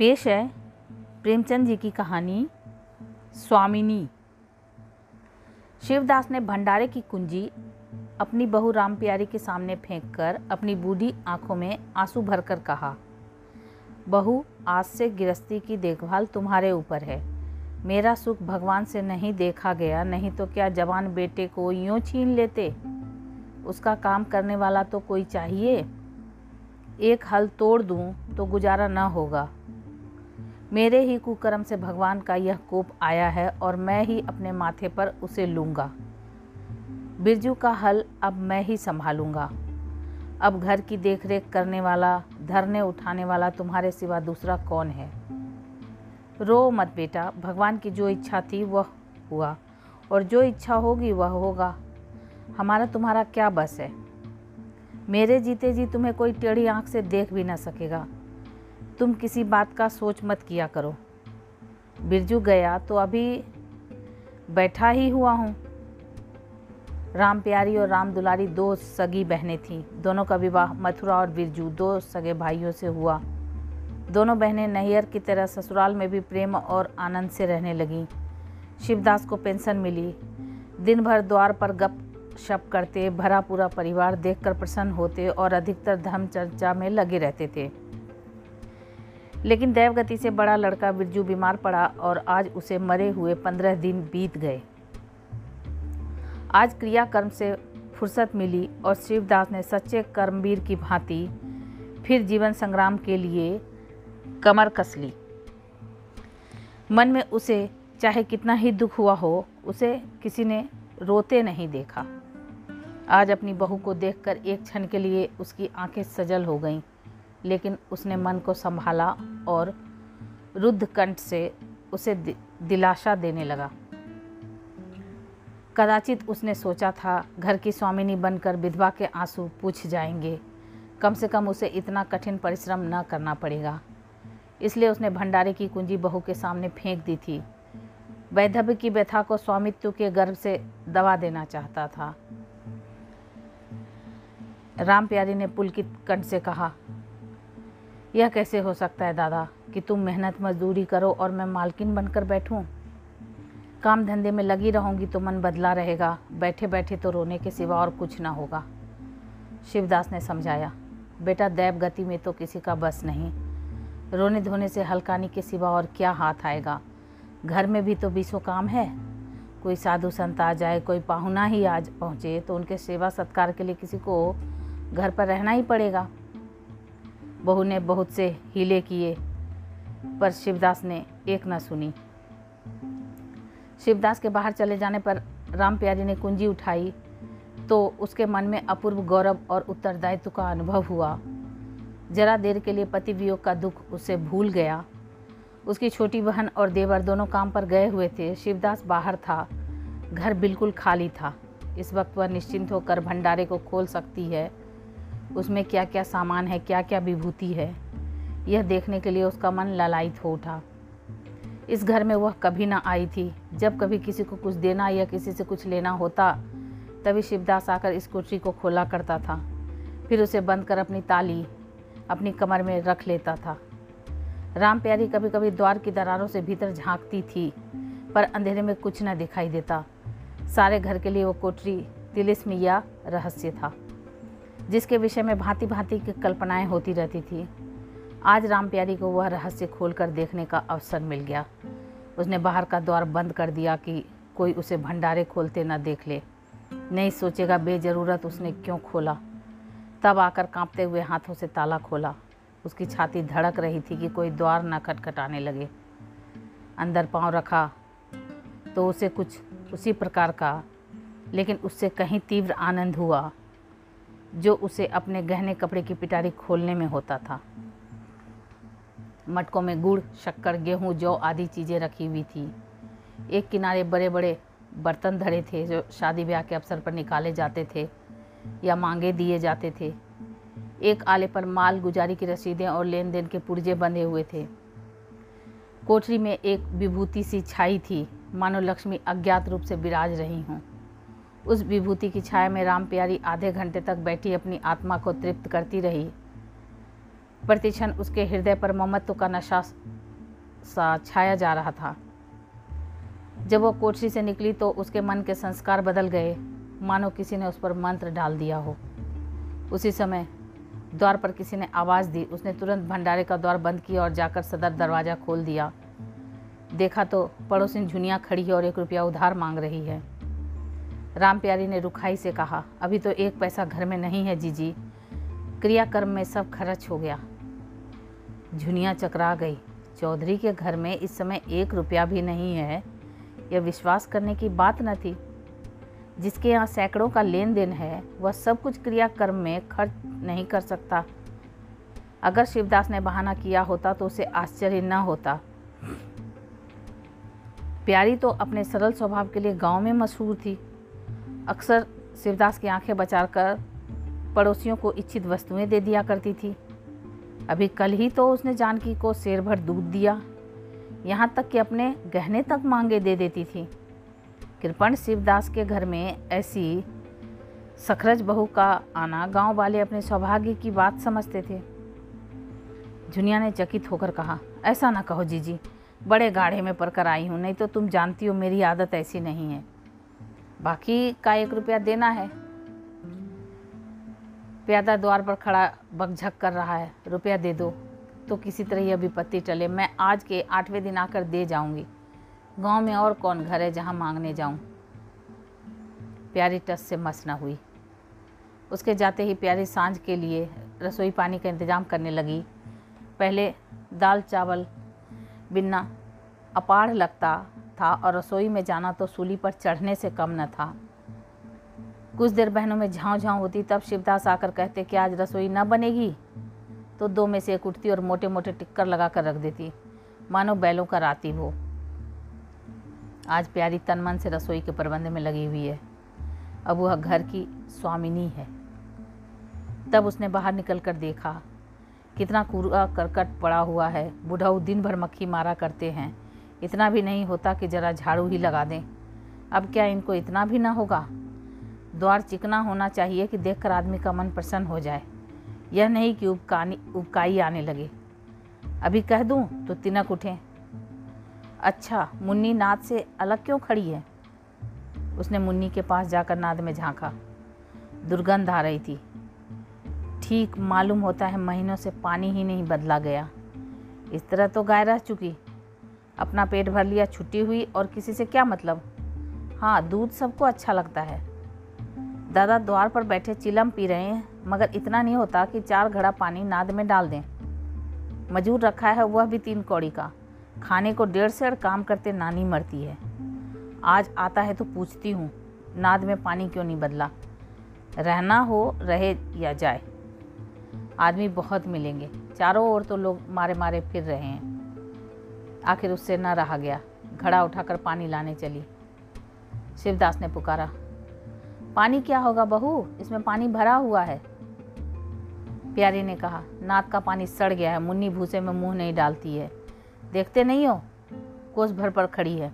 पेश है प्रेमचंद जी की कहानी, स्वामिनी। शिवदास ने भंडारे की कुंजी अपनी बहू राम प्यारी के सामने फेंक कर अपनी बूढ़ी आँखों में आँसू भरकर कहा, बहू, आज से गृहस्थी की देखभाल तुम्हारे ऊपर है। मेरा सुख भगवान से नहीं देखा गया, नहीं तो क्या जवान बेटे को यूँ छीन लेते? उसका काम करने वाला तो कोई चाहिए? एक हल तोड़ दूँ तो गुजारा न होगा। मेरे ही कुकर्म से भगवान का यह कोप आया है और मैं ही अपने माथे पर उसे लूँगा। बिरजू का हल अब मैं ही संभालूँगा। अब घर की देखरेख करने वाला, धरने उठाने वाला तुम्हारे सिवा दूसरा कौन है? रो मत बेटा, भगवान की जो इच्छा थी वह हुआ और जो इच्छा होगी वह होगा। हमारा तुम्हारा क्या बस है? मेरे जीते जी तुम्हें कोई टेढ़ी आँख से देख भी ना सकेगा। तुम किसी बात का सोच मत किया करो। बिरजू गया तो अभी बैठा ही हुआ हूँ। राम प्यारी और राम दुलारी दो सगी बहनें थीं। दोनों का विवाह मथुरा और बिरजू दो सगे भाइयों से हुआ। दोनों बहनें नैयर की तरह ससुराल में भी प्रेम और आनंद से रहने लगीं। शिवदास को पेंशन मिली। दिन भर द्वार पर गप शप करते, भरा पूरा परिवार देखकर प्रसन्न होते और अधिकतर धर्म चर्चा में लगे रहते थे। लेकिन देवगति से बड़ा लड़का बिरजू बीमार पड़ा और आज उसे मरे हुए पंद्रह दिन बीत गए। आज क्रियाकर्म से फुर्सत मिली और शिवदास ने सच्चे कर्मवीर की भांति फिर जीवन संग्राम के लिए कमर कस ली। मन में उसे, चाहे कितना ही दुख हुआ हो, उसे किसी ने रोते नहीं देखा। आज अपनी बहू को देखकर एक क्षण के लिए उसकी आँखें सजल हो गईं। लेकिन उसने मन को संभाला और रुद्ध कंठ से उसे दिलासा देने लगा। कदाचित उसने सोचा था, घर की स्वामिनी बनकर विधवा के आँसू पूछ जाएँगे। कम से कम उसे इतना कठिन परिश्रम न करना पड़ेगा। इसलिए उसने भंडारे की कुंजी बहू के सामने फेंक दी थी। वैधव्य की व्यथा को स्वामित्व के गर्भ से दबा देना चाहता था। राम प्यारी ने पुलकित कंठ से कहा यह कैसे हो सकता है दादा कि तुम मेहनत मजदूरी करो और मैं मालकिन बनकर बैठूं? काम धंधे में लगी रहूँगी तो मन बदला रहेगा। बैठे बैठे तो रोने के सिवा और कुछ ना होगा। शिवदास ने समझाया, बेटा, दैव गति में तो किसी का बस नहीं। रोने धोने से हल्कानी के सिवा और क्या हाथ आएगा? घर में भी तो बीसों काम है। कोई साधु संत आ जाए, कोई पाहुना ही आज पहुँचे तो उनके सेवा सत्कार के लिए किसी को घर पर रहना ही पड़ेगा। बहू ने बहुत से हीले किए, पर शिवदास ने एक न सुनी। शिवदास के बाहर चले जाने पर राम प्यारी ने कुंजी उठाई तो उसके मन में अपूर्व गौरव और उत्तरदायित्व का अनुभव हुआ। जरा देर के लिए पति वियोग का दुख उसे भूल गया। उसकी छोटी बहन और देवर दोनों काम पर गए हुए थे। शिवदास बाहर था, घर बिल्कुल खाली था। इस वक्त वह निश्चिंत होकर भंडारे को खोल सकती है। उसमें क्या क्या सामान है क्या क्या विभूति है? यह देखने के लिए उसका मन ललायित हो उठा। इस घर में वह कभी ना आई थी। जब कभी किसी को कुछ देना या किसी से कुछ लेना होता, तभी शिवदास आकर इस कुर्सी को खोला करता था। फिर उसे बंद कर अपनी ताली, अपनी कमर में रख लेता था। राम प्यारी कभी कभी द्वार की दरारों से भीतर झांकती थी, पर अंधेरे में कुछ न दिखाई देता। सारे घर के लिए वो कोठरी तिलिस्म या रहस्य था। जिसके विषय में भांति भांति की कल्पनाएँ होती रहती थी। आज राम प्यारी को वह रहस्य खोलकर देखने का अवसर मिल गया। उसने बाहर का द्वार बंद कर दिया कि कोई उसे भंडारे खोलते न देख ले। नहीं सोचेगा बेज़रूरत उसने क्यों खोला। तब आकर कांपते हुए हाथों से ताला खोला। उसकी छाती धड़क रही थी कि कोई द्वार न खटखटाने लगे। अंदर पाँव रखा तो उसे कुछ उसी प्रकार का, लेकिन उससे कहीं तीव्र आनंद हुआ। जो उसे अपने गहने कपड़े की पिटारी खोलने में होता था। मटकों में गुड़, शक्कर, गेहूँ, जौ आदि चीज़ें रखी हुई थी। एक किनारे बड़े बड़े बर्तन धरे थे जो शादी ब्याह के अवसर पर निकाले जाते थे या मांगे दिए जाते थे। एक आले पर माल गुजारी की रसीदें और लेन देन के पुर्जे बंधे हुए थे। कोठरी में एक विभूति सी छाई थी। मानो लक्ष्मी अज्ञात रूप से विराज रही हूँ। उस विभूति की छाया में राम प्यारी आधे घंटे तक बैठी अपनी आत्मा को तृप्त करती रही। प्रतिक्षण उसके हृदय पर ममत्व का नशा सा छाया जा रहा था। जब वो कोठरी से निकली तो उसके मन के संस्कार बदल गए। मानो किसी ने उस पर मंत्र डाल दिया हो। उसी समय द्वार पर किसी ने आवाज़ दी। उसने तुरंत भंडारे का द्वार बंद किया और जाकर सदर दरवाज़ा खोल दिया। देखा तो पड़ोसिन झुनिया खड़ी है और एक रुपया उधार मांग रही है। राम प्यारी ने रुखाई से कहा, अभी तो एक पैसा घर में नहीं है, जीजी। क्रियाकर्म में सब खर्च हो गया। झुनिया चकरा गई। चौधरी के घर में इस समय एक रुपया भी नहीं है। यह विश्वास करने की बात न थी। जिसके यहाँ सैकड़ों का लेन देन है, वह सब कुछ क्रियाकर्म में खर्च नहीं कर सकता। अगर शिवदास ने बहाना किया होता तो उसे आश्चर्य न होता। प्यारी तो अपने सरल स्वभाव के लिए गाँव में मशहूर थी। अक्सर शिवदास की आँखें बचाकर पड़ोसियों को इच्छित वस्तुएँ दे दिया करती थी। अभी कल ही तो उसने जानकी को शेर भर दूध दिया। यहाँ तक कि अपने गहने तक मांगे दे देती थी। कृपण शिवदास के घर में ऐसी सखरज बहू का आना गाँव वाले अपने सौभाग्य की बात समझते थे। झुनिया ने चकित होकर कहा, ऐसा ना कहो जीजी, बड़े गाढ़े में पढ़कर आई हूँ, नहीं तो तुम जानती हो मेरी आदत ऐसी नहीं है। बाकी का एक रुपया देना है। प्यादा द्वार पर खड़ा बकझक कर रहा है, रुपया दे दो। तो किसी तरह यह विपत्ति टले, मैं आज के आठवें दिन आकर दे जाऊँगी। गाँव में और कौन घर है जहाँ मांगने जाऊँ? प्यारी टस से मस न हुई। उसके जाते ही प्यारी साँझ के लिए रसोई पानी का इंतज़ाम करने लगी। पहले दाल चावल बिना अपाढ़ लगता था और रसोई में जाना तो सूली पर चढ़ने से कम न था। कुछ देर बहनों में झाँव झाँव होती तब शिवदास आकर कहते कि आज रसोई न बनेगी? तो दो में से एक उठती और मोटे मोटे टिक्कर लगा कर रख देती। मानो बैलों का राती हो। आज प्यारी तन मन से रसोई के प्रबंध में लगी हुई है। अब वह घर की स्वामिनी है। तब उसने बाहर निकल कर देखा, कितना कूड़ा करकट पड़ा हुआ है। बुढ़ाऊ दिन भर मक्खी मारा करते हैं। इतना भी नहीं होता कि ज़रा झाड़ू ही लगा दें। अब क्या इनको इतना भी ना होगा? द्वार चिकना होना चाहिए कि देखकर आदमी का मन प्रसन्न हो जाए। यह नहीं कि उपकानी उपकाई आने लगे। अभी कह दूँ तो तिनक उठें। अच्छा मुन्नी नाद से अलग क्यों खड़ी है? उसने मुन्नी के पास जाकर नाद में झांका। दुर्गंध आ रही थी। ठीक मालूम होता है महीनों से पानी ही नहीं बदला गया। इस तरह तो गाय रह चुकी। अपना पेट भर लिया, छुट्टी हुई और किसी से क्या मतलब? हाँ दूध सबको अच्छा लगता है। दादा द्वार पर बैठे चिलम पी रहे हैं, मगर इतना नहीं होता कि चार घड़ा पानी नाद में डाल दें। मजूर रखा है वह भी तीन कौड़ी का। खाने को डेढ़ से काम करते नानी मरती है। आज आता है तो पूछती हूँ, नाद में पानी क्यों नहीं बदला? रहना हो, रहे या जाए। आदमी बहुत मिलेंगे। चारों ओर तो लोग मारे मारे फिर रहे हैं। आखिर उससे न रहा गया। घड़ा उठाकर पानी लाने चली। शिवदास ने पुकारा, पानी क्या होगा बहू? इसमें पानी भरा हुआ है। प्यारी ने कहा नाद का पानी सड़ गया है, मुन्नी भूसे में मुँह नहीं डालती है। देखते नहीं हो? कोस भर पर खड़ी है।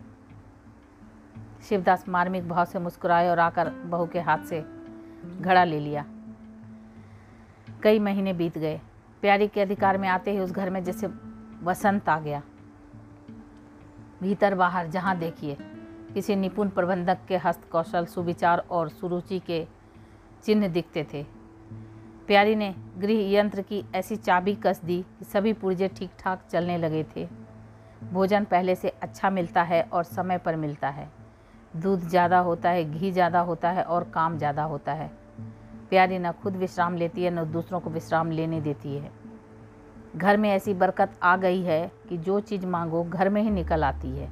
शिवदास मार्मिक भाव से मुस्कुराए और आकर बहू के हाथ से घड़ा ले लिया। कई महीने बीत गए। प्यारी के अधिकार में आते ही उस घर में जैसे वसंत आ गया। भीतर बाहर, जहाँ देखिए, किसी निपुण प्रबंधक के हस्त कौशल, सुविचार और सुरुचि के चिन्ह दिखते थे। प्यारी ने गृह यंत्र की ऐसी चाबी कस दी कि सभी पुर्जे ठीक ठाक चलने लगे थे। भोजन पहले से अच्छा मिलता है और समय पर मिलता है। दूध ज़्यादा होता है, घी ज़्यादा होता है और काम ज़्यादा होता है। प्यारी न खुद विश्राम लेती है, न दूसरों को विश्राम लेने देती है। घर में ऐसी बरकत आ गई है कि जो चीज़ मांगो घर में ही निकल आती है।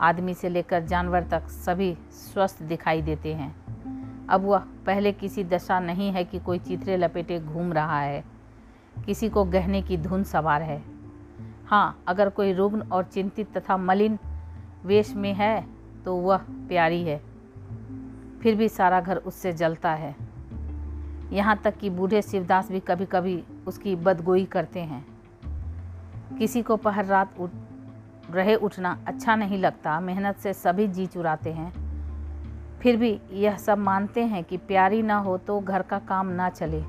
आदमी से लेकर जानवर तक सभी स्वस्थ दिखाई देते हैं। अब वह पहले किसी दशा नहीं है कि कोई चित्रे लपेटे घूम रहा है। किसी को गहने की धुन सवार है। हाँ अगर कोई रुग्ण और चिंतित तथा मलिन वेश में है तो वह प्यारी है। फिर भी सारा घर उससे जलता है। यहाँ तक कि बूढ़े शिवदास भी कभी कभी उसकी बदगोई करते हैं। किसी को पहर रात उठ, रहे उठना अच्छा नहीं लगता, मेहनत से सभी जी चुराते हैं। फिर भी यह सब मानते हैं कि प्यारी ना हो तो घर का काम ना चले।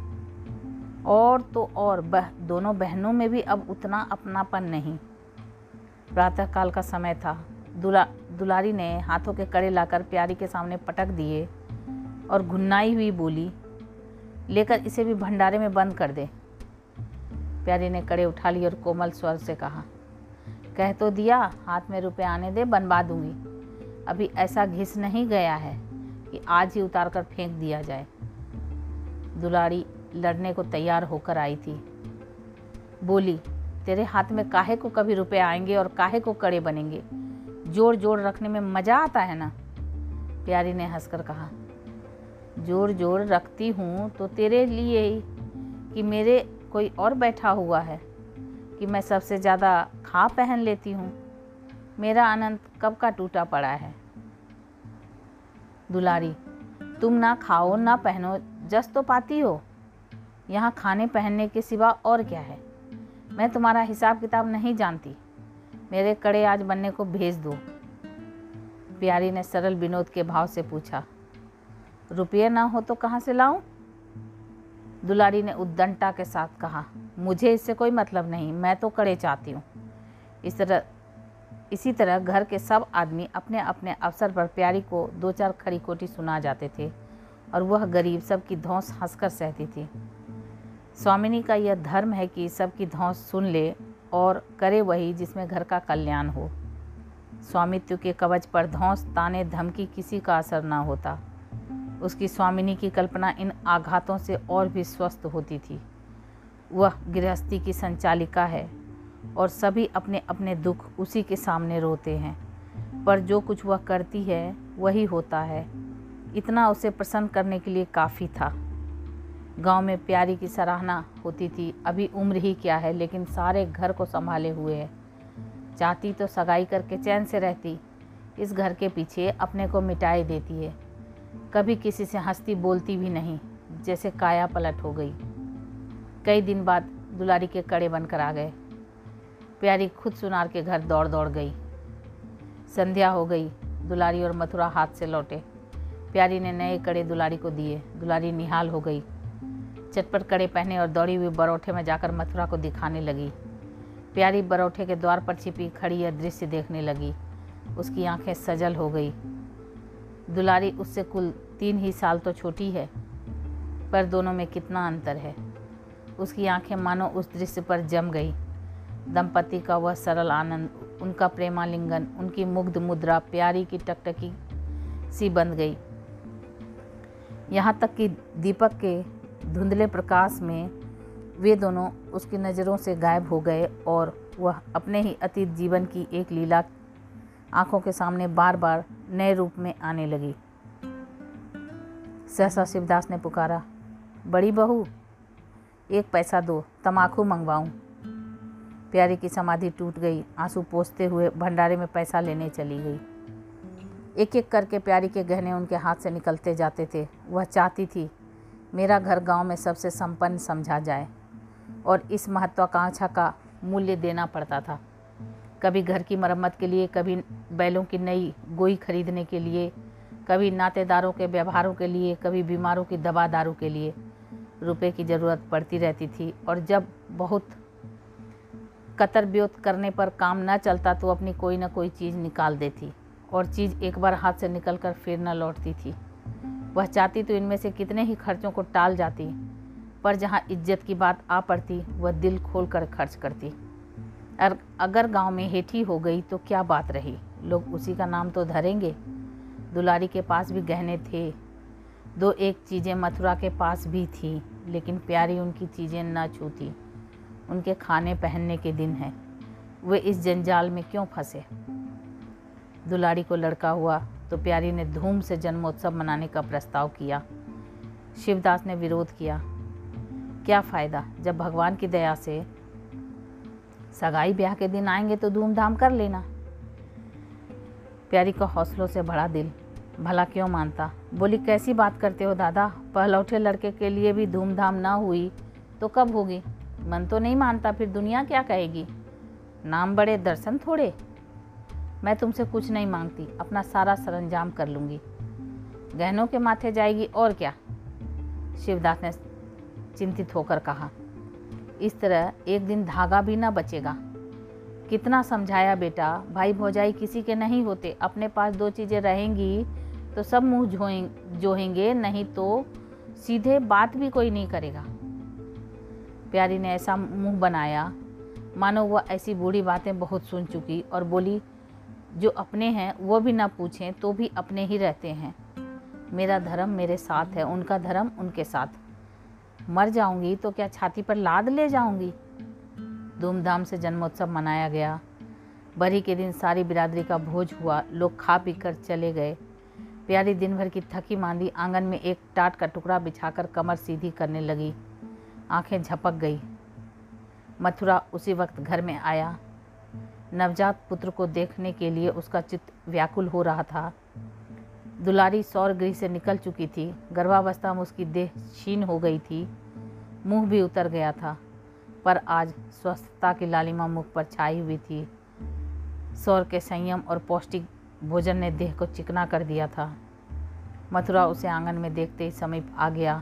और तो और, बह, दोनों बहनों में भी अब उतना अपनापन नहीं। प्रातःकाल का समय था। दुला, दुलारी ने हाथों के कड़े लाकर प्यारी के सामने पटक दिए और घुन्नाई हुई बोली लेकर इसे भी भंडारे में बंद कर दे। प्यारी ने कड़े उठा लिए और कोमल स्वर से कहा, कह तो दिया, हाथ में रुपए आने दे, बनवा दूँगी। अभी ऐसा घिस नहीं गया है कि आज ही उतार कर फेंक दिया जाए। दुलारी लड़ने को तैयार होकर आई थी। बोली, तेरे हाथ में काहे को कभी रुपए आएँगे और काहे को कड़े बनेंगे? जोड़ जोड़ रखने में मज़ा आता है ना? प्यारी ने हंसकर कहा जोड़ जोड़ रखती हूँ तो तेरे लिए ही कि मेरे कोई और बैठा हुआ है, कि मैं सबसे ज़्यादा खा पहन लेती हूँ। मेरा आनंद कब का टूटा पड़ा है? दुलारी, तुम ना खाओ, ना पहनो, जस तो पाती हो। यहाँ खाने पहनने के सिवा और क्या है? मैं तुम्हारा हिसाब किताब नहीं जानती। मेरे कड़े आज बनने को भेज दो। प्यारी ने सरल विनोद के भाव से पूछा। रुपये ना हो तो कहाँ से लाऊं? दुलारी ने उद्दंडता के साथ कहा, मुझे इससे कोई मतलब नहीं, मैं तो कड़े चाहती हूँ। इस तरह, इसी तरह घर के सब आदमी अपने अपने अवसर पर प्यारी को दो चार खरी कोटी सुना जाते थे और वह गरीब सबकी धौंस हंसकर सहती थी। स्वामिनी का यह धर्म है कि सबकी धौंस सुन ले और करे वही जिसमें घर का कल्याण हो। स्वामित्व के कवच पर धौंस, ताने, धमकी किसी का असर ना होता। उसकी स्वामिनी की कल्पना इन आघातों से और भी स्वस्थ होती थी। वह गृहस्थी की संचालिका है और सभी अपने अपने दुख उसी के सामने रोते हैं। पर जो कुछ वह करती है, वही होता है। इतना उसे प्रसन्न करने के लिए काफ़ी था। गाँव में प्यारी की सराहना होती थी, अभी उम्र ही क्या है, लेकिन सारे घर को संभाले हुए है। चाहती तो सगाई करके चैन से रहती, इस घर के पीछे अपने को मिटाई देती है। कभी किसी से हंसती बोलती भी नहीं, जैसे काया पलट हो गई। कई दिन बाद दुलारी के कड़े बनकर आ गए। प्यारी खुद सुनार के घर दौड़ दौड़ गई। संध्या हो गई, दुलारी और मथुरा हाथ से लौटे। प्यारी ने नए कड़े दुलारी को दिए। दुलारी निहाल हो गई। चटपट कड़े पहने और दौड़ी हुई बरौठे में जाकर मथुरा को दिखाने लगी। प्यारी बरौठे के द्वार पर छिपी खड़ी यह दृश्य देखने लगी। उसकी आँखें सजल हो गई। दुलारी उससे कुल तीन ही साल तो छोटी है, पर दोनों में कितना अंतर है? उसकी आँखें मानो उस दृश्य पर जम गई। दंपति का वह सरल आनंद, उनका प्रेमालिंगन, उनकी मुग्ध मुद्रा, प्यारी की टकटकी सी बन गई। यहाँ तक कि दीपक के धुंधले प्रकाश में वे दोनों उसकी नज़रों से गायब हो गए और वह अपने ही अतीत जीवन की एक लीला आँखों के सामने बार बार नए रूप में आने लगी। सहसा शिवदास ने पुकारा, बड़ी बहू, एक पैसा दो, तमाकू मंगवाऊं। प्यारी की समाधि टूट गई, आँसू पोसते हुए भंडारे में पैसा लेने चली गई। एक एक करके प्यारी के गहने उनके हाथ से निकलते जाते थे। वह चाहती थी, मेरा घर गाँव में सबसे संपन्न समझा जाए और इस महत्वाकांक्षा का मूल्य देना पड़ता था। कभी घर की मरम्मत के लिए, कभी बैलों की नई गोई खरीदने के लिए, कभी नातेदारों के व्यवहारों के लिए, कभी बीमारों की दवा दारू के लिए। रुपए की ज़रूरत पड़ती रहती थी और जब बहुत कतर ब्योत करने पर काम न चलता तो अपनी कोई ना कोई चीज़ निकाल देती और चीज़ एक बार हाथ से निकल कर फिर न लौटती थी। वह चाहती तो इनमें से कितने ही खर्चों को टाल जाती, पर जहाँ इज़्ज़त की बात आ पड़ती, वह दिल खोल कर खर्च करती। अगर गाँव में हेठी हो गई तो क्या बात रही? लोग उसी का नाम तो धरेंगे। दुलारी के पास भी गहने थे। दो एक चीज़ें मथुरा के पास भी थी, लेकिन प्यारी उनकी चीज़ें न छूती। उनके खाने पहनने के दिन हैं। वे इस जंजाल में क्यों फंसे? दुलारी को लड़का हुआ तो प्यारी ने धूम से जन्मोत्सव मनाने का प्रस्ताव किया। शिवदास ने विरोध किया। क्या फ़ायदा? जब भगवान की दया से सगाई ब्याह के दिन आएँगे तो धूमधाम कर लेना। प्यारी का हौसलों से भरा दिल, भला क्यों मानता? बोली, कैसी बात करते हो दादा? पहलौठे लड़के के लिए भी धूमधाम ना हुई तो कब होगी? मन तो नहीं मानता, फिर दुनिया क्या कहेगी? नाम बड़े, दर्शन थोड़े। मैं तुमसे कुछ नहीं मांगती, अपना सारा सरंजाम कर लूँगी। गहनों के माथे जाएगी और क्या? शिवदास ने चिंतित होकर कहा। इस तरह एक दिन धागा भी ना बचेगा। कितना समझाया बेटा, भाई भौजाई किसी के नहीं होते, अपने पास दो चीज़ें रहेंगी तो सब मुँह जोहेंगे, नहीं तो सीधे बात भी कोई नहीं करेगा। प्यारी ने ऐसा मुँह बनाया। मानो वह ऐसी बूढ़ी बातें बहुत सुन चुकी और बोली, जो अपने हैं, वो भी ना पूछें तो भी अपने ही रहते हैं। मेरा धर्म मेरे साथ है, उनका धर्म उनके साथ। मर जाऊँगी तो क्या छाती पर लाद ले जाऊँगी? धूमधाम से जन्मोत्सव मनाया गया। बरी के दिन सारी बिरादरी का भोज हुआ। लोग खा पी कर चले गए। प्यारी दिन भर की थकी मांदी आँगन में एक टाट का टुकड़ा बिछाकर कमर सीधी करने लगी। आँखें झपक गई। मथुरा उसी वक्त घर में आया। नवजात पुत्र को देखने के लिए उसका चित्त व्याकुल हो रहा था। दुलारी सौर गृह से निकल चुकी थी। गर्भावस्था में उसकी देह छीन हो गई थी। मुँह भी उतर गया था, पर आज स्वस्थता की लालिमा मुख पर छाई हुई थी। सौर के संयम और पौष्टिक भोजन ने देह को चिकना कर दिया था। मथुरा उसे आँगन में देखते ही समीप आ गया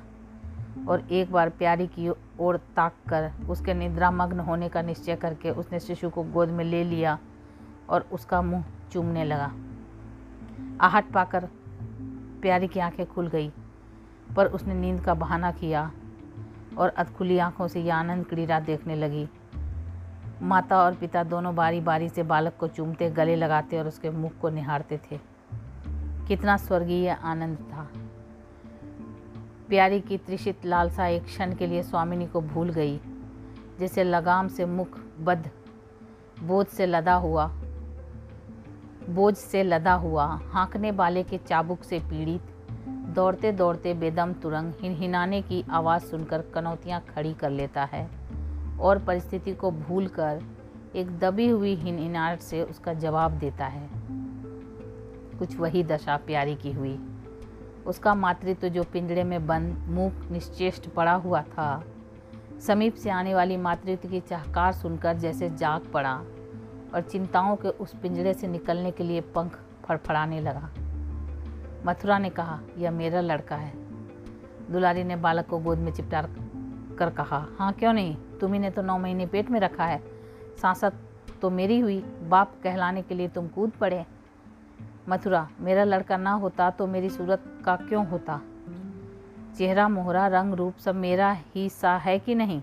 और एक बार प्यारी की ओर ताक कर उसके निद्रामग्न होने का निश्चय करके उसने शिशु को गोद में ले लिया और उसका मुँह चूमने लगा। आहट पाकर प्यारी की आँखें खुल गई, पर उसने नींद का बहाना किया और अधखुली आँखों से यह आनंद क्रीड़ा देखने लगी। माता और पिता दोनों बारी बारी से बालक को चूमते, गले लगाते और उसके मुख को निहारते थे। कितना स्वर्गीय आनंद था। प्यारी की त्रिषित लालसा एक क्षण के लिए स्वामिनी को भूल गई, जैसे लगाम से मुख बद बोध से लदा हुआ बोझ से लदा हुआ, हाँकने वाले के चाबुक से पीड़ित। दौड़ते दौड़ते बेदम तुरंग हिनहिनाने की आवाज़ सुनकर कनौतियाँ खड़ी कर लेता है और परिस्थिति को भूलकर एक दबी हुई हिनहिनाहट से उसका जवाब देता है। कुछ वही दशा प्यारी की हुई। उसका मातृत्व जो पिंजड़े में बंद मुख निश्चेष्ट पड़ा हुआ था, समीप से आने वाली मातृत्व की चाहकार सुनकर जैसे जाग पड़ा। और चिंताओं के उस पिंजड़े से निकलने के लिए पंख फड़फड़ाने लगा। मथुरा ने कहा, यह मेरा लड़का है। दुलारी ने बालक को गोद में चिपटा कर कहा हाँ क्यों नहीं? तुम्ही तो नौ महीने पेट में रखा है। सांसद तो मेरी हुई। बाप कहलाने के लिए तुम कूद पड़े। मथुरा, मेरा लड़का ना होता तो मेरी सूरत का क्यों होता? चेहरा, मोहरा, रंग, रूप सब मेरा ही सा है कि नहीं?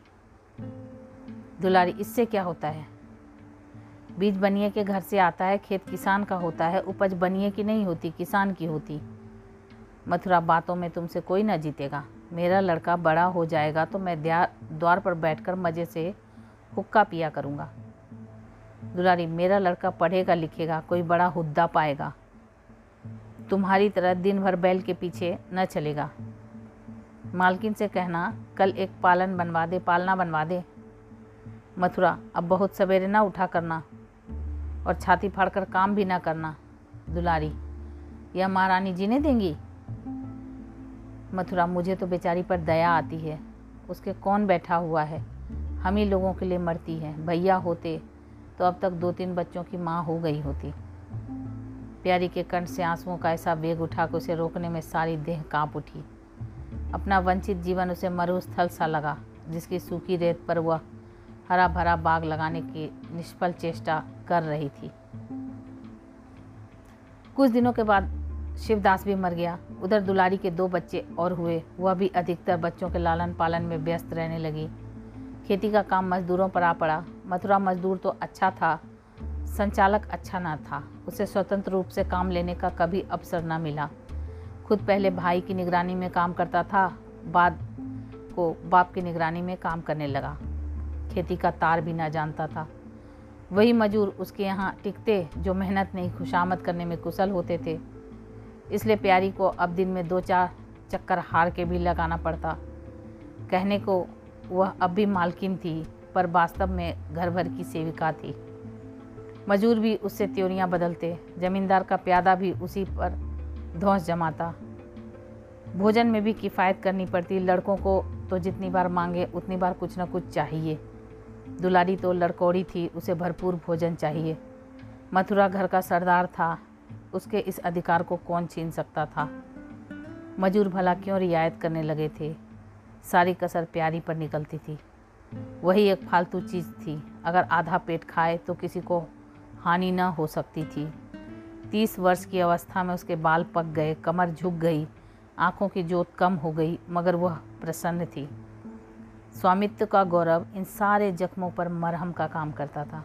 दुलारी, इससे क्या होता है? बीज बनिए के घर से आता है, खेत किसान का होता है, उपज बनिए की नहीं होती, किसान की होती। मथुरा, बातों में तुमसे कोई ना जीतेगा। मेरा लड़का बड़ा हो जाएगा तो मैं द्वार पर बैठकर मज़े से हुक्का पिया करूँगा। दुलारी, मेरा लड़का पढ़ेगा लिखेगा, कोई बड़ा हुद्दा पाएगा। तुम्हारी तरह दिन भर बैल के पीछे न चलेगा। मालकिन से कहना, कल एक पालन बनवा दे, पालना बनवा दे। मथुरा, अब बहुत सवेरे ना उठा करना। और छाती फाड़कर काम भी ना करना, दुलारी। यह महारानी जी ने देंगी? मथुरा, मुझे तो बेचारी पर दया आती है। उसके कौन बैठा हुआ है? हम ही लोगों के लिए मरती है। भैया होते तो अब तक दो तीन बच्चों की माँ हो गई होती। प्यारी के कंठ से आंसुओं का ऐसा वेग उठा कि उसे रोकने में सारी देह काँप उठी। अपना वंचित जीवन उसे मरुस्थल सा लगा, जिसकी सूखी रेत पर वह हरा भरा बाग लगाने की निष्फल चेष्टा कर रही थी। कुछ दिनों के बाद शिवदास भी मर गया। उधर दुलारी के दो बच्चे और हुए। वह भी अधिकतर बच्चों के लालन पालन में व्यस्त रहने लगी। खेती का काम मजदूरों पर आ पड़ा। मथुरा मजदूर तो अच्छा था, संचालक अच्छा ना था। उसे स्वतंत्र रूप से काम लेने का कभी अवसर न मिला। खुद पहले भाई की निगरानी में काम करता था, बाद को बाप की निगरानी में काम करने लगा। खेती का तार भी ना जानता था। वही मजूर उसके यहाँ टिकते जो मेहनत नहीं, खुशामद करने में कुशल होते थे। इसलिए प्यारी को अब दिन में दो चार चक्कर हार के भी लगाना पड़ता। कहने को वह अब भी मालकिन थी, पर वास्तव में घर भर की सेविका थी। मजूर भी उससे त्योरियाँ बदलते, जमींदार का प्यादा भी उसी पर धौस जमाता। भोजन में भी किफ़ायत करनी पड़ती, लड़कों को तो जितनी बार मांगे, उतनी बार कुछ ना कुछ चाहिए। दुलारी तो लड़कोड़ी थी, उसे भरपूर भोजन चाहिए। मथुरा घर का सरदार था, उसके इस अधिकार को कौन छीन सकता था? मजूर भला क्यों रियायत करने लगे थे? सारी कसर प्यारी पर निकलती थी। वही एक फालतू चीज़ थी, अगर आधा पेट खाए तो किसी को हानि न हो सकती थी। तीस वर्ष की अवस्था में उसके बाल पक गए, कमर झुक गई, आँखों की जोत कम हो गई, मगर वह प्रसन्न थी। स्वामित्व का गौरव इन सारे जख्मों पर मरहम का काम करता था।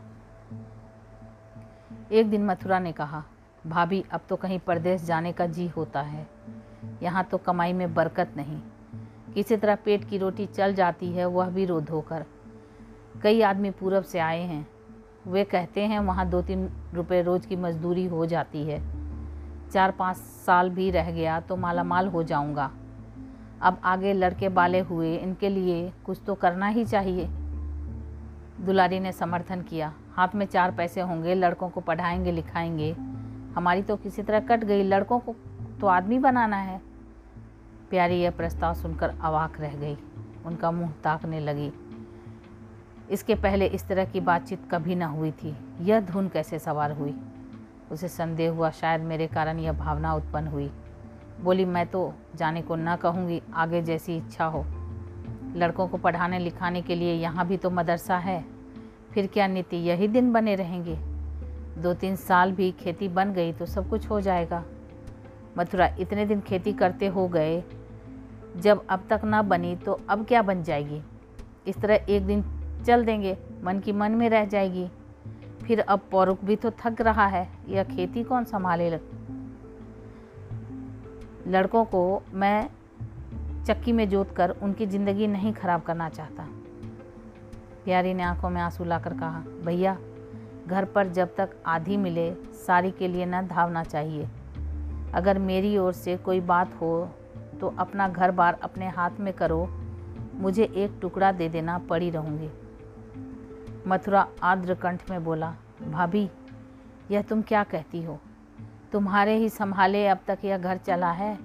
एक दिन मथुरा ने कहा, भाभी, अब तो कहीं परदेश जाने का जी होता है। यहाँ तो कमाई में बरकत नहीं। किसी तरह पेट की रोटी चल जाती है, वह भी रो धोकर कई आदमी पूरब से आए हैं। वे कहते हैं, वहाँ दो तीन रुपए रोज़ की मजदूरी हो जाती है। चार पाँच साल भी रह गया तो माला माल हो जाऊँगा। अब आगे लड़के बाले हुए, इनके लिए कुछ तो करना ही चाहिए। दुलारी ने समर्थन किया। हाथ में चार पैसे होंगे, लड़कों को पढ़ाएँगे, लिखाएँगे। हमारी तो किसी तरह कट गई। लड़कों को तो आदमी बनाना है। प्यारी यह प्रस्ताव सुनकर अवाक रह गई। उनका मुँह ताकने लगी। इसके पहले इस तरह की बातचीत कभी ना हुई थी। यह धुन कैसे सवार हुई? उसे संदेह हुआ, शायद मेरे कारण यह भावना उत्पन्न हुई। बोली, मैं तो जाने को ना कहूँगी, आगे जैसी इच्छा हो। लड़कों को पढ़ाने लिखाने के लिए यहाँ भी तो मदरसा है। फिर क्या नीति यही दिन बने रहेंगे? दो तीन साल भी खेती बन गई तो सब कुछ हो जाएगा। मथुरा, इतने दिन खेती करते हो गए। जब अब तक ना बनी तो अब क्या बन जाएगी? इस तरह एक दिन चल देंगे, मन की मन में रह जाएगी। फिर अब पौरुख भी तो थक रहा है, यह खेती कौन संभाले लग लड़कों को मैं चक्की में जोत कर उनकी ज़िंदगी नहीं ख़राब करना चाहता। प्यारी ने आँखों में आँसू लाकर कहा, भैया, घर पर जब तक आधी मिले, सारी के लिए न धावना चाहिए। अगर मेरी ओर से कोई बात हो तो अपना घर बार अपने हाथ में करो। मुझे एक टुकड़ा दे देना, पड़ी रहूँगी। मथुरा आर्द्र कंठ में बोला, भाभी, यह तुम क्या कहती हो? तुम्हारे ही संभाले अब तक यह घर चला है,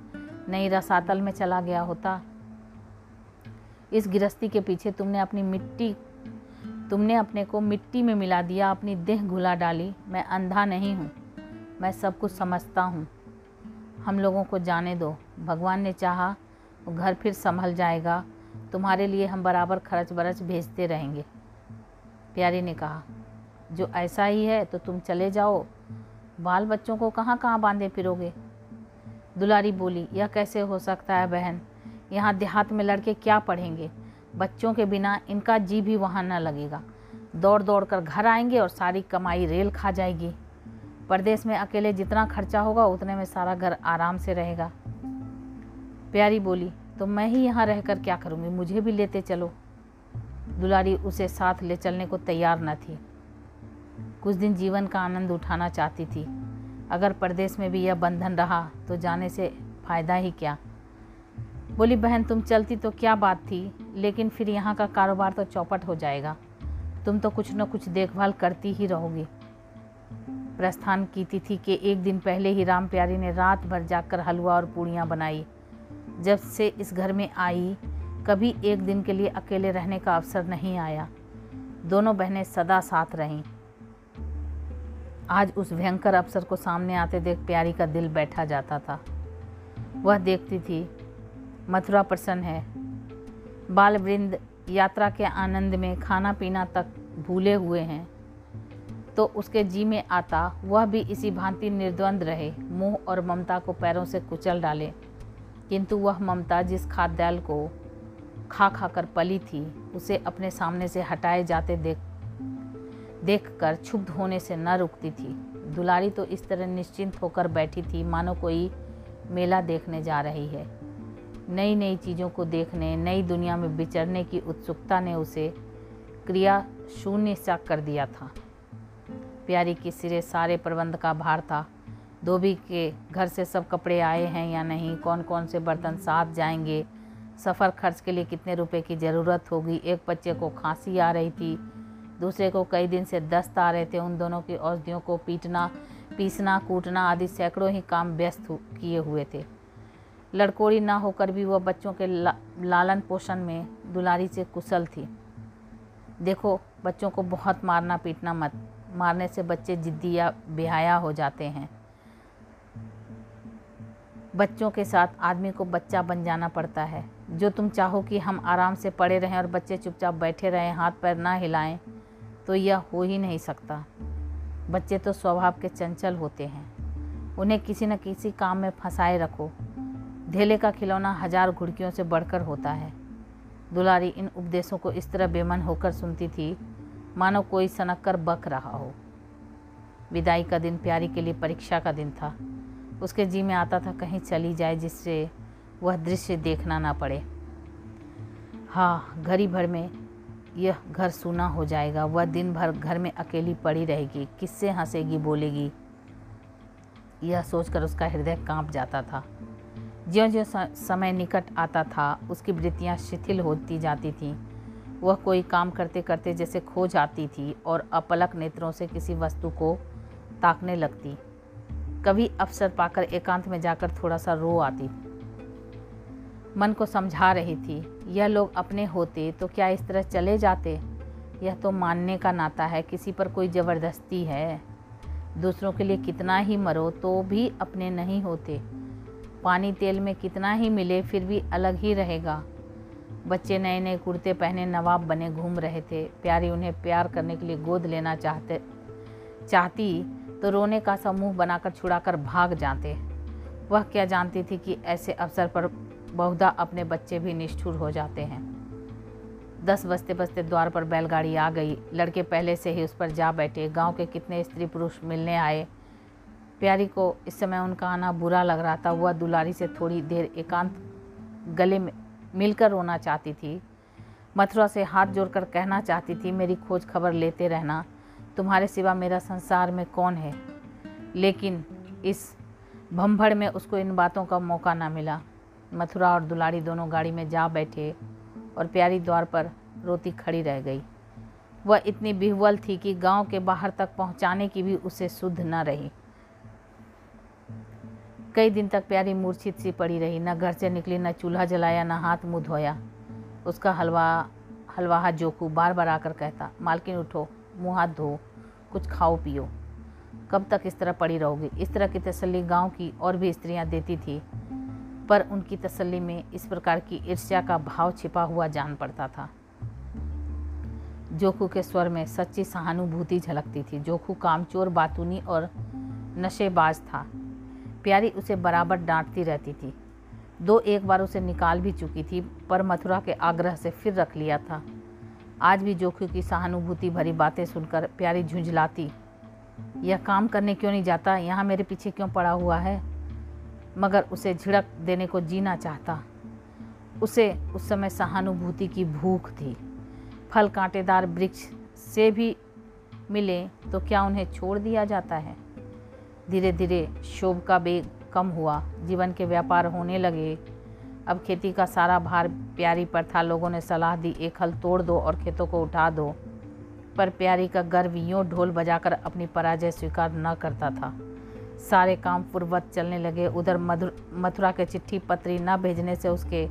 नहीं रसातल में चला गया होता। इस गृहस्थी के पीछे तुमने अपनी मिट्टी, तुमने अपने को मिट्टी में मिला दिया, अपनी देह घुला डाली। मैं अंधा नहीं हूँ, मैं सब कुछ समझता हूँ। हम लोगों को जाने दो। भगवान ने चाहा वो घर फिर संभल जाएगा। तुम्हारे लिए हम बराबर खर्च बरच भेजते रहेंगे। प्यारी ने कहा, जो ऐसा ही है तो तुम चले जाओ। बाल बच्चों को कहाँ कहाँ बांधे फिरोगे? दुलारी बोली, यह कैसे हो सकता है बहन? यहाँ देहात में लड़के क्या पढ़ेंगे? बच्चों के बिना इनका जी भी वहाँ न लगेगा। दौड़ दौड़ कर घर आएँगे और सारी कमाई रेल खा जाएगी। परदेश में अकेले जितना खर्चा होगा, उतने में सारा घर आराम से रहेगा। प्यारी बोली तो मैं ही यहाँ रहकर क्या करूँगी? मुझे भी लेते चलो। दुलारी उसे साथ ले चलने को तैयार न थी। कुछ दिन जीवन का आनंद उठाना चाहती थी। अगर परदेश में भी यह बंधन रहा तो जाने से फ़ायदा ही क्या? बोली, बहन, तुम चलती तो क्या बात थी, लेकिन फिर यहाँ का कारोबार तो चौपट हो जाएगा। तुम तो कुछ न कुछ देखभाल करती ही रहोगी। प्रस्थान की तिथि के एक दिन पहले ही राम प्यारी ने रात भर जाकर हलवा और पूड़ियाँ बनाई। जब से इस घर में आई, कभी एक दिन के लिए अकेले रहने का अवसर नहीं आया। दोनों बहनें सदा साथ रहीं। आज उस भयंकर अवसर को सामने आते देख प्यारी का दिल बैठा जाता था। वह देखती थी, मथुरा प्रसन्न है। बाल वृंद यात्रा के आनंद में खाना पीना तक भूले हुए हैं। तो उसके जी में आता, वह भी इसी भांति निर्द्वंद रहे, मोह और ममता को पैरों से कुचल डाले। किंतु वह ममता जिस खाद्याल को खा खा कर पली थी, उसे अपने सामने से हटाए जाते देख देखकर क्षुब्ध होने से न रुकती थी। दुलारी तो इस तरह निश्चिंत होकर बैठी थी, मानो कोई मेला देखने जा रही है। नई नई चीज़ों को देखने, नई दुनिया में विचरने की उत्सुकता ने उसे क्रिया शून्य सा कर दिया था। प्यारी के सिरे सारे प्रबंध का भार था। धोबी के घर से सब कपड़े आए हैं या नहीं कौन कौन से बर्तन साथ जाएँगे, सफ़र खर्च के लिए कितने रुपए की ज़रूरत होगी, एक बच्चे को खांसी आ रही थी दूसरे को कई दिन से दस्त आ रहे थे। उन दोनों की औषधियों को पीटना पीसना कूटना आदि सैकड़ों ही काम व्यस्त किए हुए थे। लड़कोड़ी ना होकर भी वह बच्चों के ला, लालन पोषण में दुलारी से कुशल थी। देखो बच्चों को बहुत मारना पीटना मत। मारने से बच्चे जिद्दी या बेहाया हो जाते हैं। बच्चों के साथ आदमी को बच्चा बन जाना पड़ता है। जो तुम चाहो कि हम आराम से पड़े रहें और बच्चे चुपचाप बैठे रहें हाथ पैर ना हिलाएँ तो यह हो ही नहीं सकता। बच्चे तो स्वभाव के चंचल होते हैं। उन्हें किसी न किसी काम में फंसाए रखो। ढेले का खिलौना हज़ार घुड़कियों से बढ़कर होता है। दुलारी इन उपदेशों को इस तरह बेमन होकर सुनती थी, मानो कोई सनक कर बक रहा हो। विदाई का दिन प्यारी के लिए परीक्षा का दिन था। उसके जी में आता था कहीं चली जाए जिससे वह दृश्य देखना ना पड़े। हाँ घड़ी भर में यह घर सूना हो जाएगा। वह दिन भर घर में अकेली पड़ी रहेगी। किससे हंसेगी, बोलेगी? यह सोचकर उसका हृदय काँप जाता था। ज्यों ज्यों समय निकट आता था, उसकी वृत्तियाँ शिथिल होती जाती थीं। वह कोई काम करते करते जैसे खो जाती थी और अपलक नेत्रों से किसी वस्तु को ताकने लगती। कभी अवसर पाकर एकांत में जाकर थोड़ा सा रो आती मन को समझा रही थी, यह लोग अपने होते तो क्या इस तरह चले जाते? यह तो मानने का नाता है, किसी पर कोई ज़बरदस्ती है। दूसरों के लिए कितना ही मरो तो भी अपने नहीं होते। पानी तेल में कितना ही मिले फिर भी अलग ही रहेगा। बच्चे नए नए कुर्ते पहने नवाब बने घूम रहे थे। प्यारी उन्हें प्यार करने के लिए गोद लेना चाहते, चाहती तो रोने का समूह बनाकर छुड़ाकर भाग जाते। वह क्या जानती थी कि ऐसे अवसर पर बहुधा अपने बच्चे भी निष्ठुर हो जाते हैं। दस बजते बजते द्वार पर बैलगाड़ी आ गई। लड़के पहले से ही उस पर जा बैठे। गाँव के कितने स्त्री पुरुष मिलने आए। प्यारी को इस समय उनका आना बुरा लग रहा था। वह दुलारी से थोड़ी देर एकांत गले में मिलकर रोना चाहती थी। मथुरा से हाथ जोड़कर कहना चाहती थी, मेरी खोज खबर लेते रहना। तुम्हारे सिवा मेरा संसार में कौन है? लेकिन इस भंभड़ में उसको इन बातों का मौका ना मिला। मथुरा और दुलारी दोनों गाड़ी में जा बैठे और प्यारी द्वार पर रोती खड़ी रह गई। वह इतनी बिहवल थी कि गाँव के बाहर तक पहुँचाने की भी उसे सुध न रही। कई दिन तक प्यारी मूर्छित सी पड़ी रही, न घर से निकली, न चूल्हा जलाया, न हाथ मुँह धोया। उसका हलवा, हलवाहा जोकू बार बार आकर कहता, मालकिन, उठो, मुँह हाथ धो, कुछ खाओ, पियो। कब तक इस तरह पड़ी रहोगी? इस तरह की तसल्ली गाँव की और भी स्त्रियाँ देती थी। पर उनकी तसल्ली में इस प्रकार की ईर्ष्या का भाव छिपा हुआ जान पड़ता था। जोखू के स्वर में सच्ची सहानुभूति झलकती थी। जोखू कामचोर, बातूनी और नशेबाज था। प्यारी उसे बराबर डांटती रहती थी। दो एक बार उसे निकाल भी चुकी थी, पर मथुरा के आग्रह से फिर रख लिया था। आज भी जोखू की सहानुभूति भरी बातें सुनकर प्यारी झुंझलाती, यह काम करने क्यों नहीं जाता? यहाँ मेरे पीछे क्यों पड़ा हुआ है? मगर उसे झिड़क देने को जीना चाहता। उसे उस समय सहानुभूति की भूख थी। फल कांटेदार वृक्ष से भी मिले तो क्या उन्हें छोड़ दिया जाता है? धीरे धीरे शोभ का बेग कम हुआ। जीवन के व्यापार होने लगे। अब खेती का सारा भार प्यारी पर था। लोगों ने सलाह दी, एक हल तोड़ दो और खेतों को उठा दो। पर प्यारी का गर्व यूँ ढोल बजाकर अपनी पराजय स्वीकार न करता था। सारे काम पूर्वत चलने लगे। उधर मथुरा के चिट्ठी पत्री न भेजने से उसके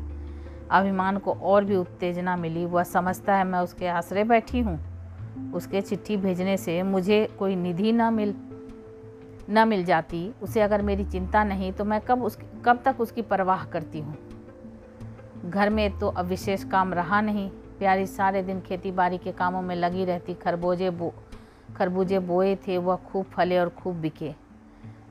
अभिमान को और भी उत्तेजना मिली। वह समझता है, मैं उसके आश्रय बैठी हूँ। उसके चिट्ठी भेजने से मुझे कोई निधि न मिल न मिल जाती। उसे अगर मेरी चिंता नहीं तो मैं कब उस कब तक उसकी परवाह करती हूँ? घर में तो अब विशेष काम रहा नहीं। प्यारी सारे दिन खेती बाड़ी के कामों में लगी रहती। खरबूजे बो, खरबूजे बोए थे, वह खूब फले और खूब बिके।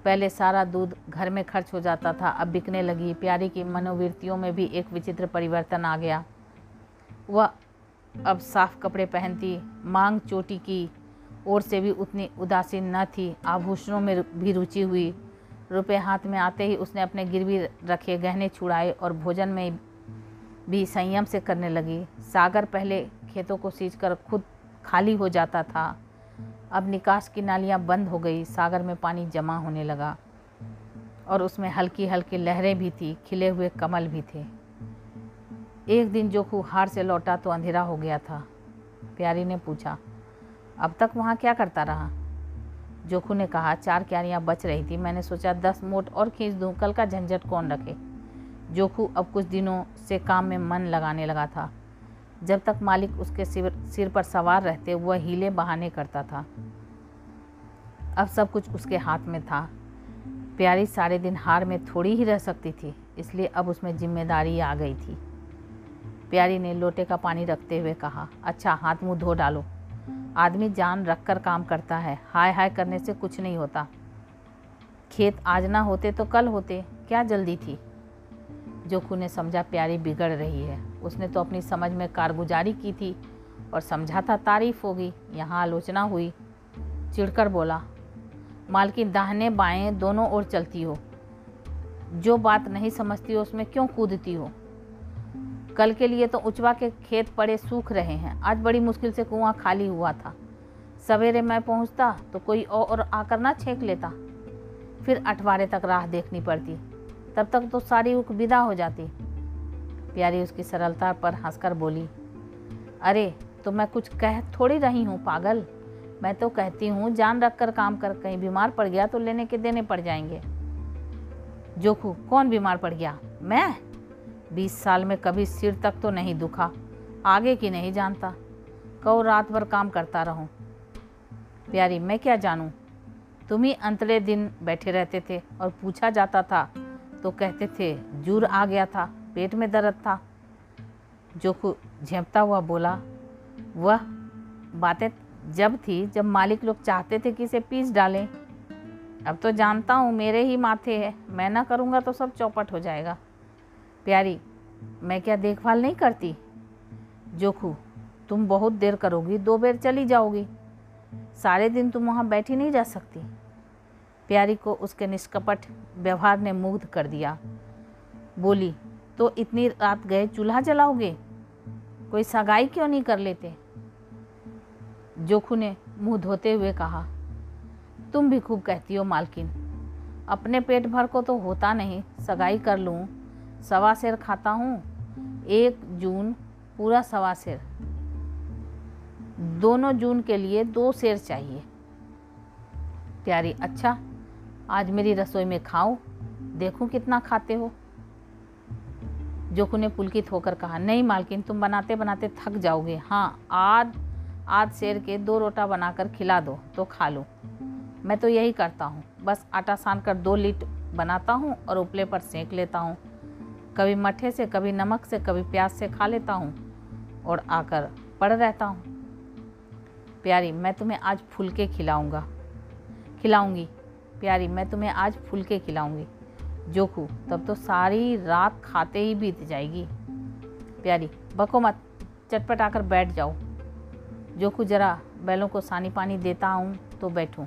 पहले सारा दूध घर में खर्च हो जाता था, अब बिकने लगी। प्यारी की मनोवृत्तियों में भी एक विचित्र परिवर्तन आ गया। वह अब साफ़ कपड़े पहनती, मांग चोटी की ओर से भी उतनी उदासीन न थी। आभूषणों में भी रुचि हुई। रुपए हाथ में आते ही उसने अपने गिरवी रखे गहने छुड़ाए और भोजन में भी संयम से करने लगी। सागर पहले खेतों को सींच कर खुद खाली हो जाता था। अब निकास की नालियाँ बंद हो गई, सागर में पानी जमा होने लगा और उसमें हल्की हल्की लहरें भी थी, खिले हुए कमल भी थे। एक दिन जोखू हार से लौटा तो अंधेरा हो गया था। प्यारी ने पूछा, अब तक वहाँ क्या करता रहा? जोखू ने कहा, चार क्यारियाँ बच रही थी। मैंने सोचा, दस मोट और खींच दूँ, कल का झंझट कौन रखे? जोखू अब कुछ दिनों से काम में मन लगाने लगा था। जब तक मालिक उसके सिर सिर पर सवार रहते, वह हीले बहाने करता था। अब सब कुछ उसके हाथ में था। प्यारी सारे दिन हार में थोड़ी ही रह सकती थी, इसलिए अब उसमें ज़िम्मेदारी आ गई थी। प्यारी ने लोटे का पानी रखते हुए कहा अच्छा हाथ मुँह धो डालो। आदमी जान रख कर काम करता है, हाय हाय करने से कुछ नहीं होता। खेत आज ना होते तो कल होते, क्या जल्दी थी? जोखू ने समझा प्यारी बिगड़ रही है। उसने तो अपनी समझ में कारगुजारी की थी और समझा था तारीफ़ होगी। यहाँ आलोचना हुई। चिढ़कर बोला मालकिन दाहने बाएँ दोनों ओर चलती हो। जो बात नहीं समझती हो, उसमें क्यों कूदती हो? कल के लिए तो उचवा के खेत पड़े सूख रहे हैं। आज बड़ी मुश्किल से कुआँ खाली हुआ था। सवेरे मैं पहुँचता तो कोई और आकर ना छेक लेता। फिर अठवारे तक राह देखनी पड़ती। तब तक तो सारी उक विदा हो जाती। प्यारी उसकी सरलता पर हंसकर बोली, अरे तो मैं कुछ कह थोड़ी रही हूँ, पागल। मैं तो कहती हूँ, जान रख कर काम कर, कहीं बीमार पड़ गया तो लेने के देने पड़ जाएँगे। जोखू, कौन बीमार पड़ गया? मैं? बीस साल में कभी सिर तक तो नहीं दुखा, आगे की नहीं जानता। कहो, रात भर काम करता रहूँ। प्यारी, मैं क्या जानूं? तुम ही अंतले दिन बैठे रहते थे और पूछा जाता था तो कहते थे, जूर आ गया था, पेट में दर्द था। जोखू झेपता हुआ बोला, वह बातें जब थी, जब मालिक लोग चाहते थे कि इसे पीस डालें। अब तो जानता हूँ, मेरे ही माथे है। मैं ना करूँगा तो सब चौपट हो जाएगा। प्यारी, मैं क्या देखभाल नहीं करती? जोखू, तुम बहुत देर करोगी, दो बेर चली जाओगी। सारे दिन तुम वहाँ बैठी नहीं जा सकती। प्यारी को उसके निष्कपट व्यवहार ने मुग्ध कर दिया। बोली तो इतनी रात गए चूल्हा जलाओगे? कोई सगाई क्यों नहीं कर लेते? जोखू ने मुँह धोते हुए कहा, तुम भी खूब कहती हो मालकिन। अपने पेट भर को तो होता नहीं, सगाई कर लूँ, सवा शेर खाता हूँ, एक जून पूरा सवा शेर दोनों जून के लिए दो शेर चाहिए। प्यारी अच्छा आज मेरी रसोई में खाओ देखूँ कितना खाते हो। जोकू ने पुलकित होकर कहा, नहीं मालकिन, तुम बनाते बनाते थक जाओगे। हाँ आज आज शेर के दो रोटा बनाकर खिला दो तो खा लो। मैं तो यही करता हूँ। बस आटा सान कर दो लीट बनाता हूँ और उपले पर सेंक लेता हूँ। कभी मठे से, कभी नमक से, कभी प्याज से खा लेता हूँ और आकर पड़ रहता हूँ। प्यारी, मैं तुम्हें आज फुलके खिलाऊँगा। खिलाऊँगी। प्यारी, मैं तुम्हें आज फुलके खिलाऊँगी। जोखू, तब तो सारी रात खाते ही बीत जाएगी। प्यारी, बको मत, चटपट आकर बैठ जाओ। जोखू, जरा बैलों को सानी पानी देता हूँ तो बैठूँ।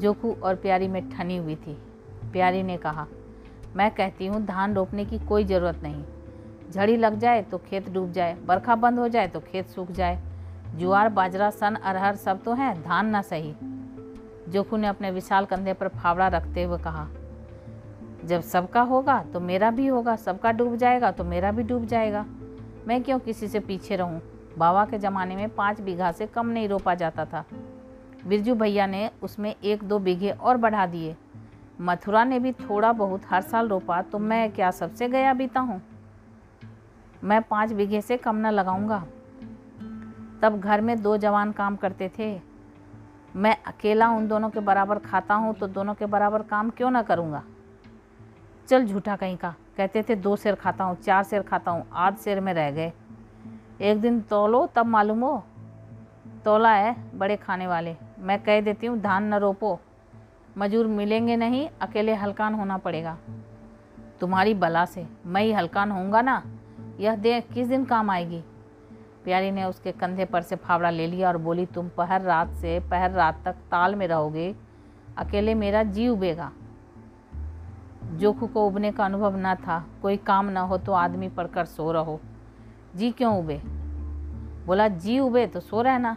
जोखू और प्यारी में ठनी हुई थी। प्यारी ने कहा, मैं कहती हूँ, धान रोपने की कोई ज़रूरत नहीं। झड़ी लग जाए तो खेत डूब जाए, बरखा बंद हो जाए तो खेत सूख जाए। जुआर, बाजरा, सन, अरहर सब तो हैं, धान ना सही। जोखू ने अपने विशाल कंधे पर फावड़ा रखते हुए कहा, जब सबका होगा तो मेरा भी होगा, सबका डूब जाएगा तो मेरा भी डूब जाएगा। मैं क्यों किसी से पीछे रहूँ? बाबा के ज़माने में पाँच बीघा से कम नहीं रोपा जाता था। बिरजू भैया ने उसमें एक दो बीघे और बढ़ा दिए। मथुरा ने भी थोड़ा बहुत हर साल रोपा तो मैं क्या सबसे गया बीता हूँ? मैं पाँच बीघे से कम न लगाऊँगा। तब घर में दो जवान काम करते थे। मैं अकेला उन दोनों के बराबर खाता हूँ तो दोनों के बराबर काम क्यों ना करूँगा? चल झूठा कहीं का। कहते थे, दो शेर खाता हूँ, चार शेर खाता हूँ, आध शेर में रह गए। एक दिन तोलो, तब मालूम हो? तोला है बड़े खाने वाले। मैं कह देती हूँ, धान न रोपो। मजूर मिलेंगे नहीं, अकेले हलकान होना पड़ेगा। तुम्हारी बला से मैं ही हलकान होऊँगा ना? यह देह किस दिन काम आएगी? प्यारी ने उसके कंधे पर से फावड़ा ले लिया और बोली, तुम पहर रात से पहर रात तक ताल में रहोगे, अकेले मेरा जी उबेगा। जोखू को उबने का अनुभव न था। कोई काम न हो तो आदमी पढ़कर सो रहो। जी क्यों उबे? बोला, जी उबे तो सो रहना।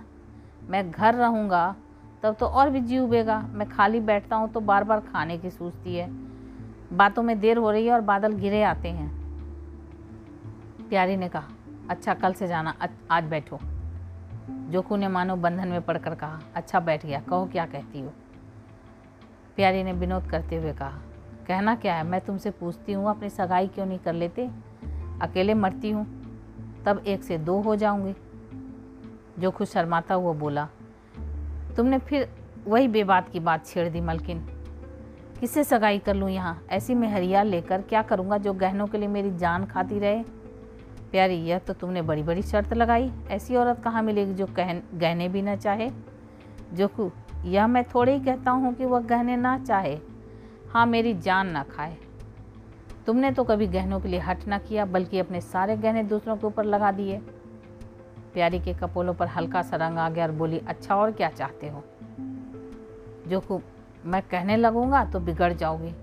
मैं घर रहूँगा, तब तो और भी जी उबेगा। मैं खाली बैठता हूँ तो बार बार खाने की सूझती है। बातों में देर हो रही है और बादल घिरे आते हैं। प्यारी ने कहा अच्छा कल से जाना। आज बैठो। जोखू ने मानो बंधन में पड़कर कहा अच्छा बैठ गया। कहो क्या कहती हो? प्यारी ने विनोद करते हुए कहा, कहना क्या है? मैं तुमसे पूछती हूँ, अपनी सगाई क्यों नहीं कर लेते? अकेले मरती हूँ, तब एक से दो हो जाऊँगी। जोखू शर्माता हुआ बोला, तुमने फिर वही बेबात की बात छेड़ दी मलकिन। किससे सगाई कर लूँ यहाँ? ऐसी में हरिया लेकर क्या करूँगा जो गहनों के लिए मेरी जान खाती रहे? प्यारी यह तो तुमने बड़ी बड़ी शर्त लगाई। ऐसी औरत कहाँ मिलेगी जो कहन, गहने भी ना चाहे? जोकू यह मैं थोड़े ही कहता हूँ कि वह गहने ना चाहे। हाँ मेरी जान ना खाए। तुमने तो कभी गहनों के लिए हट ना किया, बल्कि अपने सारे गहने दूसरों के ऊपर लगा दिए। प्यारी के कपोलों पर हल्का सा रंग आ गया और बोली अच्छा और क्या चाहते हो? जो को मैं कहने लगूँगा तो बिगड़ जाओगी।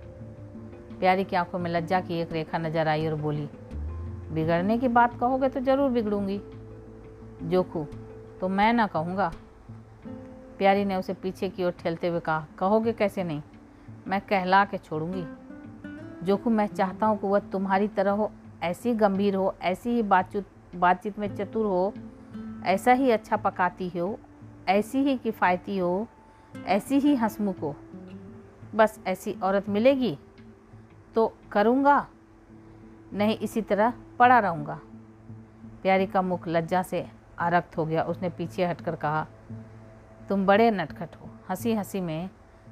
प्यारी की आँखों में लज्जा की एक रेखा नज़र आई और बोली बिगड़ने की बात कहोगे तो ज़रूर बिगड़ूँगी। जोखू तो मैं ना कहूँगा। प्यारी ने उसे पीछे की ओर ठेलते हुए कहा, कहोगे कैसे नहीं? मैं कहला के छोड़ूँगी। जोखू, मैं चाहता हूँ कि वह तुम्हारी तरह हो, ऐसी गंभीर हो, ऐसी ही बातचीत बातचीत में चतुर हो, ऐसा ही अच्छा पकाती हो, ऐसी ही किफ़ायती हो, ऐसी ही हंसमुख हो। बस ऐसी औरत मिलेगी? तो करूँगा? नहीं, इसी तरह पड़ा रहूँगा। प्यारी का मुख लज्जा से आरक्त हो गया। उसने पीछे हटकर कहा, तुम बड़े नटखट हो। हँसी हँसी में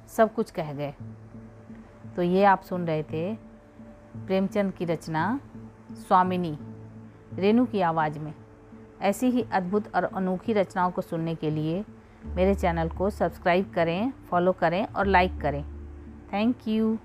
सब कुछ कह गए। तो ये आप सुन रहे थे प्रेमचंद की रचना स्वामिनी, रेणु की आवाज़ में। ऐसी ही अद्भुत और अनोखी रचनाओं को सुनने के लिए मेरे चैनल को सब्सक्राइब करें, फॉलो करें और लाइक करें। Thank you.